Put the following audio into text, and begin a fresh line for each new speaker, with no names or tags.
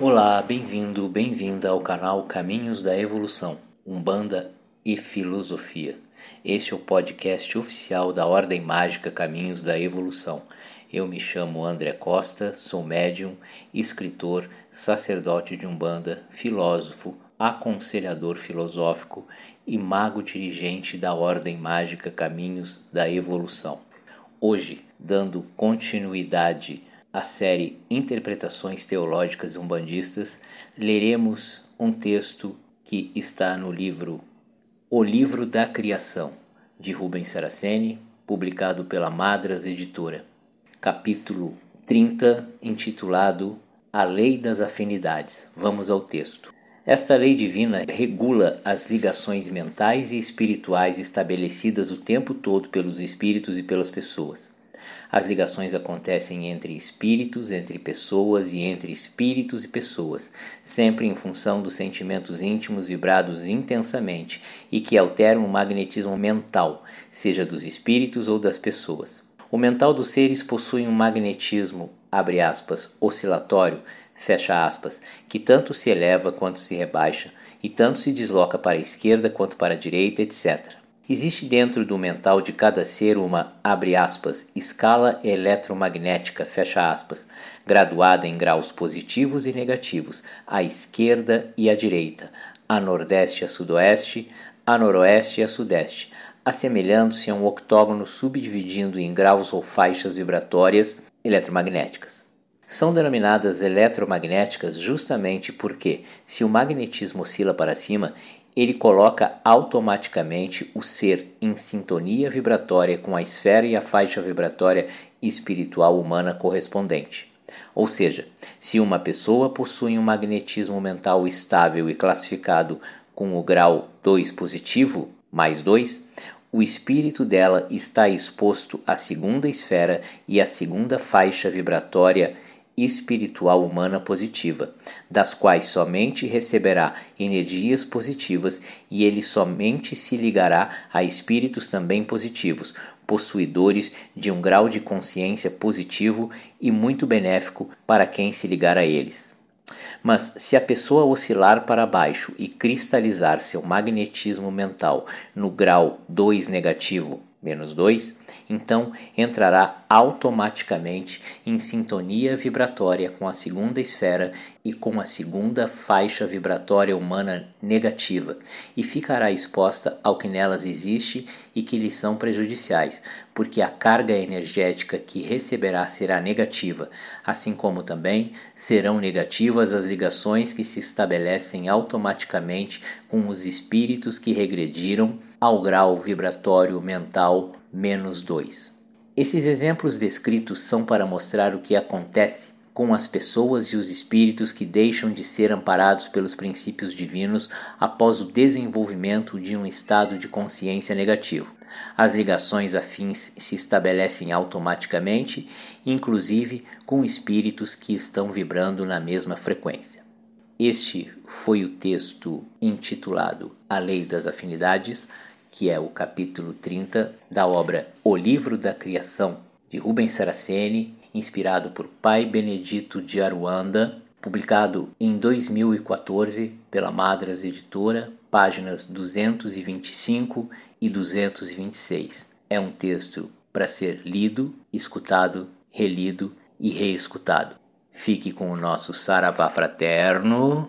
Olá, bem-vindo, bem-vinda ao canal Caminhos da Evolução, Umbanda e Filosofia. Este é o podcast oficial da Ordem Mágica Caminhos da Evolução. Eu me chamo André Costa, sou médium, escritor, sacerdote de Umbanda, filósofo, aconselhador filosófico e mago dirigente da Ordem Mágica Caminhos da Evolução. Hoje, dando continuidade à série Interpretações Teológicas Umbandistas, leremos um texto que está no livro O Livro da Criação, de Rubens Saraceni, publicado pela Madras Editora, capítulo 30, intitulado A Lei das Afinidades. Vamos ao texto. Esta lei divina regula as ligações mentais e espirituais estabelecidas o tempo todo pelos espíritos e pelas pessoas. As ligações acontecem entre espíritos, entre pessoas e entre espíritos e pessoas, sempre em função dos sentimentos íntimos vibrados intensamente e que alteram o magnetismo mental, seja dos espíritos ou das pessoas. O mental dos seres possui um magnetismo, abre aspas, oscilatório, fecha aspas, que tanto se eleva quanto se rebaixa, e tanto se desloca para a esquerda quanto para a direita, etc. Existe dentro do mental de cada ser uma, abre aspas, escala eletromagnética, fecha aspas, graduada em graus positivos e negativos, à esquerda e à direita, a nordeste e a sudoeste, a noroeste e a sudeste, assemelhando-se a um octógono subdividindo em graus ou faixas vibratórias eletromagnéticas. São denominadas eletromagnéticas justamente porque, se o magnetismo oscila para cima, ele coloca automaticamente o ser em sintonia vibratória com a esfera e a faixa vibratória espiritual humana correspondente. Ou seja, se uma pessoa possui um magnetismo mental estável e classificado com o grau 2 positivo, mais 2, o espírito dela está exposto à segunda esfera e à segunda faixa vibratória espiritual humana positiva, das quais somente receberá energias positivas e ele somente se ligará a espíritos também positivos, possuidores de um grau de consciência positivo e muito benéfico para quem se ligar a eles. Mas se a pessoa oscilar para baixo e cristalizar seu magnetismo mental no grau 2 negativo, menos 2, então entrará automaticamente em sintonia vibratória com a segunda esfera e com a segunda faixa vibratória humana negativa e ficará exposta ao que nelas existe e que lhe são prejudiciais, porque a carga energética que receberá será negativa, assim como também serão negativas as ligações que se estabelecem automaticamente com os espíritos que regrediram ao grau vibratório mental menos 2. Esses exemplos descritos são para mostrar o que acontece com as pessoas e os espíritos que deixam de ser amparados pelos princípios divinos após o desenvolvimento de um estado de consciência negativo. As ligações afins se estabelecem automaticamente, inclusive com espíritos que estão vibrando na mesma frequência. Este foi o texto intitulado A Lei das Afinidades que é o capítulo 30 da obra O Livro da Criação, de Rubens Saraceni, inspirado por Pai Benedito de Aruanda, publicado em 2014 pela Madras Editora, páginas 225 e 226. É um texto para ser lido, escutado, relido e reescutado. Fique com o nosso Saravá fraterno.